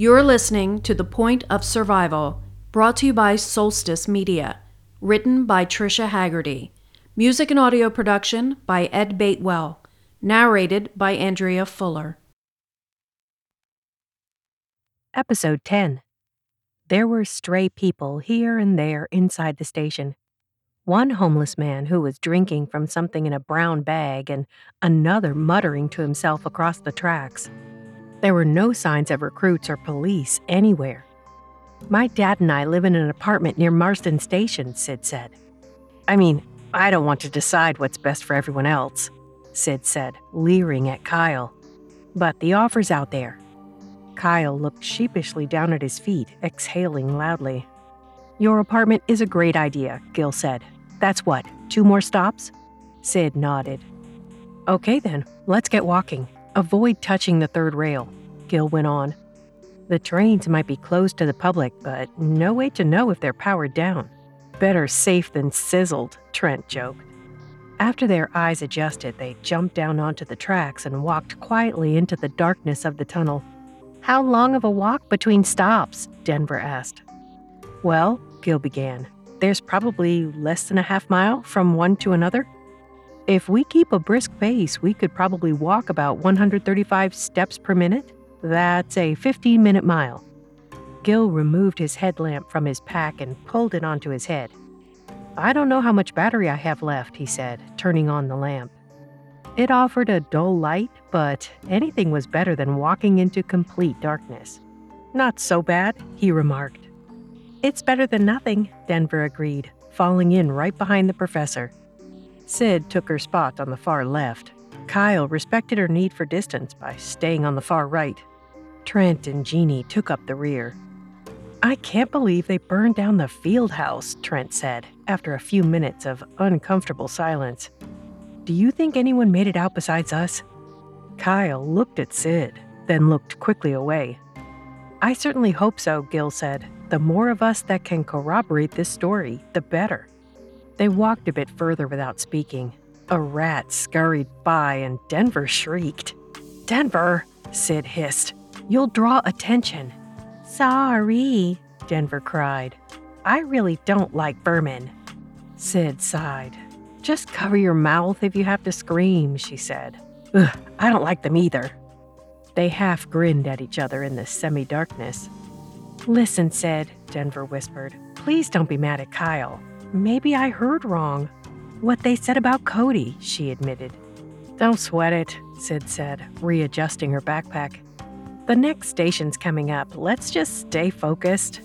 You're listening to The Point of Survival, brought to you by Solstice Media, written by Trisha Haggerty. Music and audio production by Ed Batewell, narrated by Andrea Fuller. Episode 10 There were stray people here and there inside the station. One homeless man who was drinking from something in a brown bag, and another muttering to himself across the tracks. There were no signs of recruits or police anywhere. My dad and I live in an apartment near Marston Station, Syd said. I mean, I don't want to decide what's best for everyone else, Syd said, leering at Kyle. But the offer's out there. Kyle looked sheepishly down at his feet, exhaling loudly. Your apartment is a great idea, Gil said. That's what, two more stops? Syd nodded. Okay then, let's get walking. Avoid touching the third rail, Gil went on. The trains might be closed to the public, but no way to know if they're powered down. Better safe than sizzled, Trent joked. After their eyes adjusted, they jumped down onto the tracks and walked quietly into the darkness of the tunnel. How long of a walk between stops? Denver asked. Well, Gil began, there's probably less than a half mile from one to another. If we keep a brisk pace, we could probably walk about 135 steps per minute. That's a 15 minute mile. Gil removed his headlamp from his pack and pulled it onto his head. I don't know how much battery I have left, he said, turning on the lamp. It offered a dull light, but anything was better than walking into complete darkness. Not so bad, he remarked. It's better than nothing, Denver agreed, falling in right behind the professor. Syd took her spot on the far left. Kyle respected her need for distance by staying on the far right. Trent and Jeannie took up the rear. I can't believe they burned down the field house, Trent said, after a few minutes of uncomfortable silence. Do you think anyone made it out besides us? Kyle looked at Syd, then looked quickly away. I certainly hope so, Gil said. The more of us that can corroborate this story, the better. They walked a bit further without speaking. A rat scurried by and Denver shrieked. Denver, Syd hissed. You'll draw attention. Sorry, Denver cried. I really don't like vermin. Syd sighed. Just cover your mouth if you have to scream, she said. Ugh, I don't like them either. They half grinned at each other in the semi darkness. Listen, Syd, Denver whispered. Please don't be mad at Kyle. Maybe I heard wrong. What they said about Cody, she admitted. Don't sweat it, Syd said, readjusting her backpack. The next station's coming up. Let's just stay focused.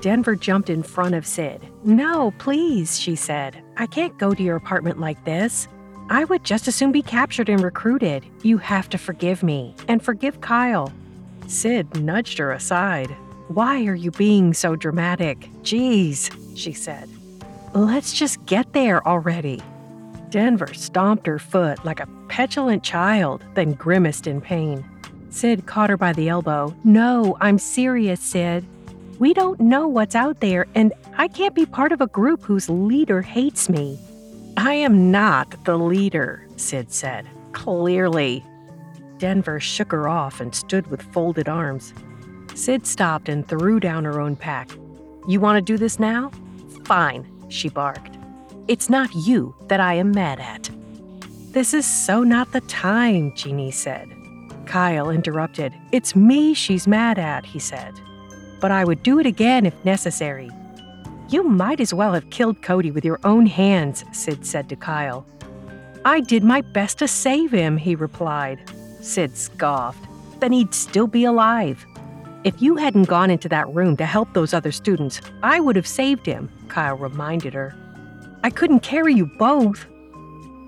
Denver jumped in front of Syd. No, please, she said. I can't go to your apartment like this. I would just as soon be captured and recruited. You have to forgive me and forgive Kyle. Syd nudged her aside. Why are you being so dramatic? Jeez, she said. Let's just get there already. Denver stomped her foot like a petulant child, then grimaced in pain. Syd caught her by the elbow. No, I'm serious, Syd. We don't know what's out there, and I can't be part of a group whose leader hates me. I am not the leader, Syd said. Clearly. Denver shook her off and stood with folded arms. Syd stopped and threw down her own pack. You want to do this now? Fine she barked. It's not you that I am mad at. This is so not the time, Jeannie said. Kyle interrupted. It's me she's mad at, he said. But I would do it again if necessary. You might as well have killed Cody with your own hands, Syd said to Kyle. I did my best to save him, he replied. Syd scoffed. Then he'd still be alive. If you hadn't gone into that room to help those other students, I would have saved him, Kyle reminded her. I couldn't carry you both.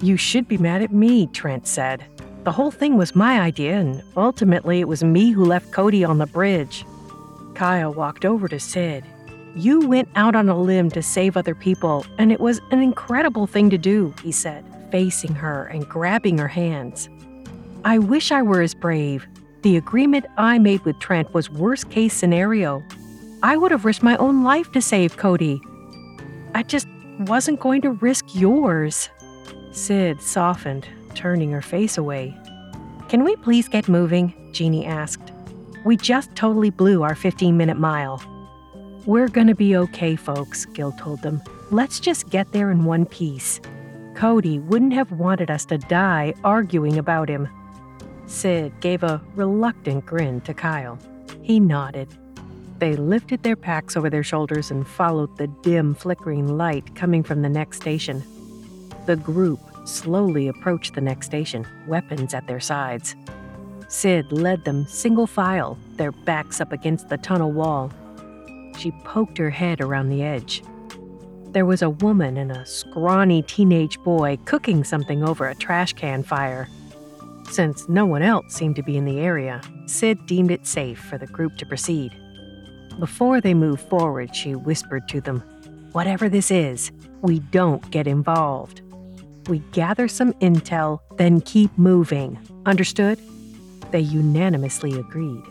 You should be mad at me, Trent said. The whole thing was my idea, and ultimately it was me who left Cody on the bridge. Kyle walked over to Syd. You went out on a limb to save other people, and it was an incredible thing to do, he said, facing her and grabbing her hands. I wish I were as brave, the agreement I made with Trent was worst case scenario. I would have risked my own life to save Cody. I just wasn't going to risk yours. Syd softened, turning her face away. Can we please get moving? Jeannie asked. We just totally blew our 15 minute mile. We're gonna be okay, folks, Gil told them. Let's just get there in one piece. Cody wouldn't have wanted us to die arguing about him. Syd gave a reluctant grin to Kyle. He nodded. They lifted their packs over their shoulders and followed the dim, flickering light coming from the next station. The group slowly approached the next station, weapons at their sides. Syd led them single file, their backs up against the tunnel wall. She poked her head around the edge. There was a woman and a scrawny teenage boy cooking something over a trash can fire. Since no one else seemed to be in the area, Syd deemed it safe for the group to proceed. Before they moved forward, she whispered to them, Whatever this is, we don't get involved. We gather some intel, then keep moving. Understood? They unanimously agreed.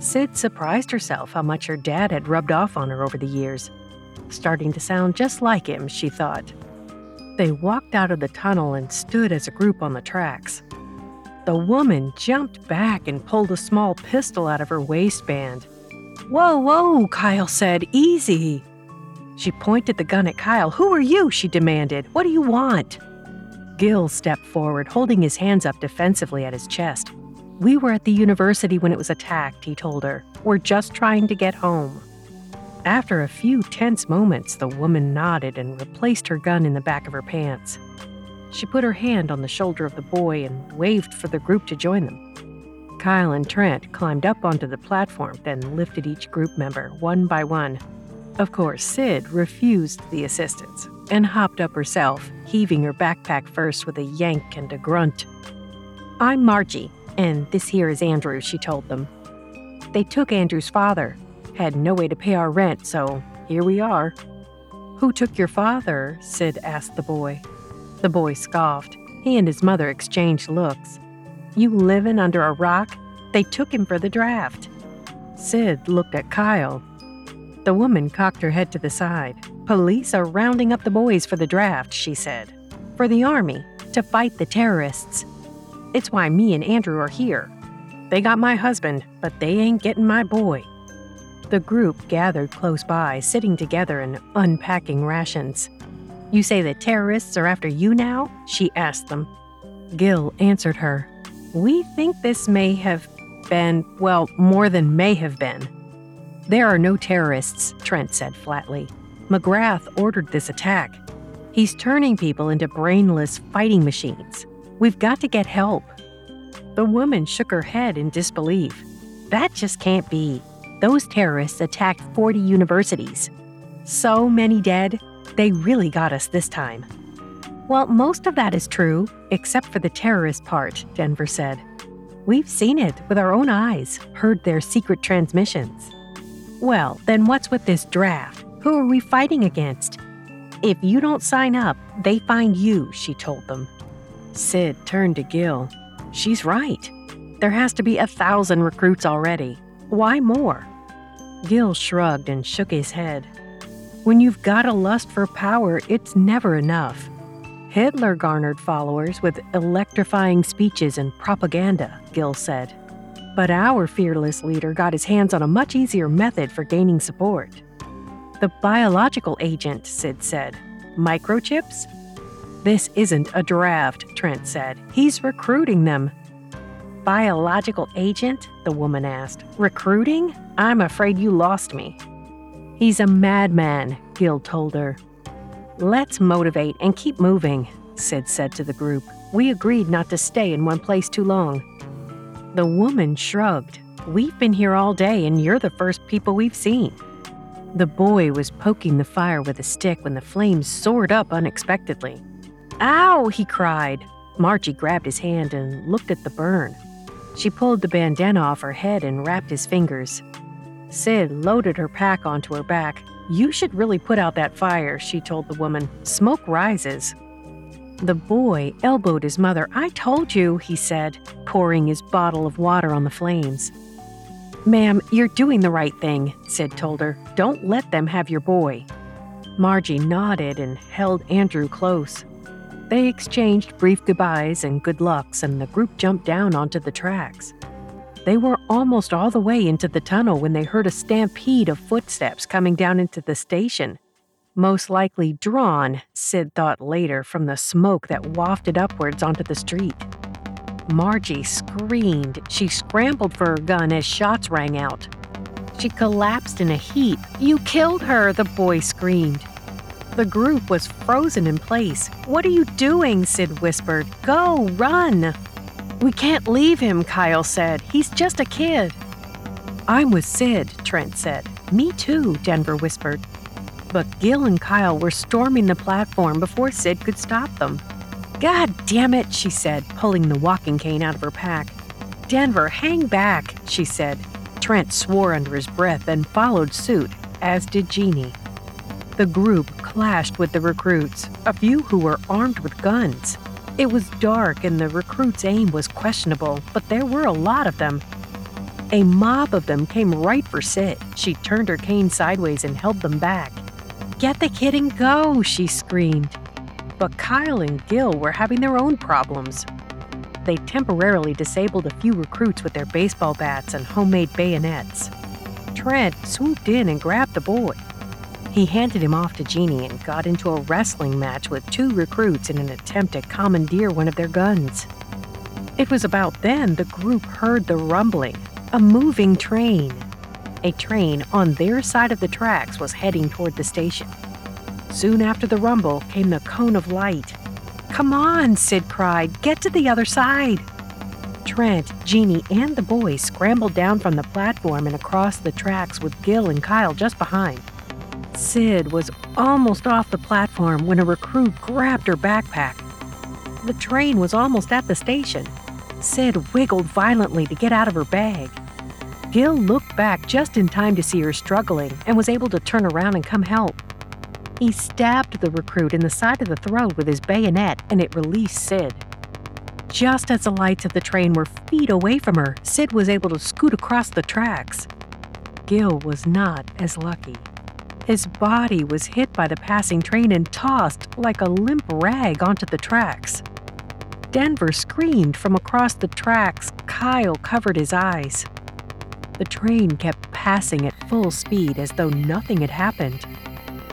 Syd surprised herself how much her dad had rubbed off on her over the years. Starting to sound just like him, she thought. They walked out of the tunnel and stood as a group on the tracks. The woman jumped back and pulled a small pistol out of her waistband. Whoa, whoa, Kyle said, easy. She pointed the gun at Kyle. Who are you? she demanded. What do you want? Gil stepped forward, holding his hands up defensively at his chest. We were at the university when it was attacked, he told her. We're just trying to get home. After a few tense moments, the woman nodded and replaced her gun in the back of her pants. She put her hand on the shoulder of the boy and waved for the group to join them. Kyle and Trent climbed up onto the platform, then lifted each group member one by one. Of course, Syd refused the assistance and hopped up herself, heaving her backpack first with a yank and a grunt. I'm Margie, and this here is Andrew, she told them. They took Andrew's father, had no way to pay our rent, so here we are. Who took your father? Syd asked the boy. The boy scoffed. He and his mother exchanged looks. You livin' under a rock? They took him for the draft. Syd looked at Kyle. The woman cocked her head to the side. Police are rounding up the boys for the draft, she said. For the army, to fight the terrorists. It's why me and Andrew are here. They got my husband, but they ain't getting my boy. The group gathered close by, sitting together and unpacking rations. You say the terrorists are after you now? She asked them. Gil answered her. We think this may have been, well, more than may have been. There are no terrorists, Trent said flatly. McGrath ordered this attack. He's turning people into brainless fighting machines. We've got to get help. The woman shook her head in disbelief. That just can't be. Those terrorists attacked 40 universities. So many dead, they really got us this time. Well, most of that is true, except for the terrorist part, Denver said. We've seen it with our own eyes, heard their secret transmissions. Well, then what's with this draft? Who are we fighting against? If you don't sign up, they find you, she told them. Syd turned to Gil. She's right. There has to be a thousand recruits already. Why more? Gil shrugged and shook his head. When you've got a lust for power, it's never enough. Hitler garnered followers with electrifying speeches and propaganda, Gil said. But our fearless leader got his hands on a much easier method for gaining support. The biological agent, Syd said. Microchips? This isn't a draft, Trent said. He's recruiting them. Biological agent? The woman asked. Recruiting? I'm afraid you lost me. He's a madman, Gil told her. Let's motivate and keep moving, Syd said to the group. We agreed not to stay in one place too long. The woman shrugged. We've been here all day, and you're the first people we've seen. The boy was poking the fire with a stick when the flames soared up unexpectedly. Ow! he cried. Margie grabbed his hand and looked at the burn. She pulled the bandana off her head and wrapped his fingers. Syd loaded her pack onto her back. You should really put out that fire, she told the woman. Smoke rises. The boy elbowed his mother. I told you, he said, pouring his bottle of water on the flames. Ma'am, you're doing the right thing, Syd told her. Don't let them have your boy. Margie nodded and held Andrew close. They exchanged brief goodbyes and good lucks, and the group jumped down onto the tracks. They were almost all the way into the tunnel when they heard a stampede of footsteps coming down into the station. Most likely drawn, Syd thought later, from the smoke that wafted upwards onto the street. Margie screamed. She scrambled for her gun as shots rang out. She collapsed in a heap. You killed her, the boy screamed. The group was frozen in place. What are you doing? Syd whispered. Go, run. We can't leave him, Kyle said. He's just a kid. I'm with Syd, Trent said. Me too, Denver whispered. But Gil and Kyle were storming the platform before Syd could stop them. God damn it, she said, pulling the walking cane out of her pack. Denver, hang back, she said. Trent swore under his breath and followed suit, as did Jeannie. The group clashed with the recruits, a few who were armed with guns. It was dark and the recruits' aim was questionable, but there were a lot of them. A mob of them came right for Syd. She turned her cane sideways and held them back. Get the kid and go, she screamed. But Kyle and Gil were having their own problems. They temporarily disabled a few recruits with their baseball bats and homemade bayonets. Trent swooped in and grabbed the boy. He handed him off to Jeannie and got into a wrestling match with two recruits in an attempt to commandeer one of their guns. It was about then the group heard the rumbling a moving train. A train on their side of the tracks was heading toward the station. Soon after the rumble came the cone of light. Come on, Syd cried. Get to the other side. Trent, Jeannie, and the boys scrambled down from the platform and across the tracks with Gil and Kyle just behind. Syd was almost off the platform when a recruit grabbed her backpack. The train was almost at the station. Syd wiggled violently to get out of her bag. Gil looked back just in time to see her struggling and was able to turn around and come help. He stabbed the recruit in the side of the throat with his bayonet and it released Syd. Just as the lights of the train were feet away from her, Syd was able to scoot across the tracks. Gil was not as lucky. His body was hit by the passing train and tossed like a limp rag onto the tracks. Denver screamed from across the tracks. Kyle covered his eyes. The train kept passing at full speed as though nothing had happened.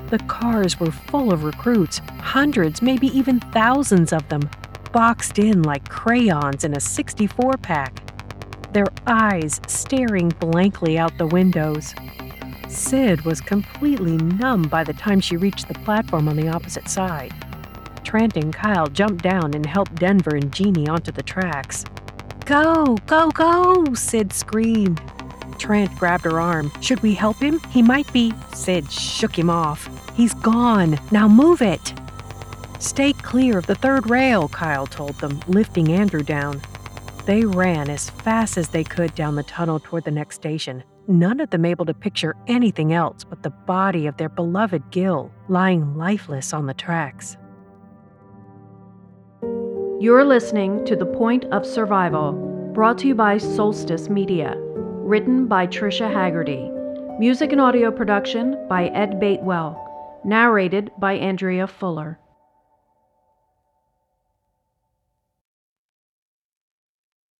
The cars were full of recruits, hundreds, maybe even thousands of them, boxed in like crayons in a 64 pack, their eyes staring blankly out the windows. Syd was completely numb by the time she reached the platform on the opposite side. Trent and Kyle jumped down and helped Denver and Jeannie onto the tracks. Go, go, go, Syd screamed. Trent grabbed her arm. Should we help him? He might be. Syd shook him off. He's gone. Now move it. Stay clear of the third rail, Kyle told them, lifting Andrew down. They ran as fast as they could down the tunnel toward the next station none of them able to picture anything else but the body of their beloved Gil lying lifeless on the tracks. You're listening to The Point of Survival, brought to you by Solstice Media, written by Trisha Haggerty, music and audio production by Ed Batewell, narrated by Andrea Fuller.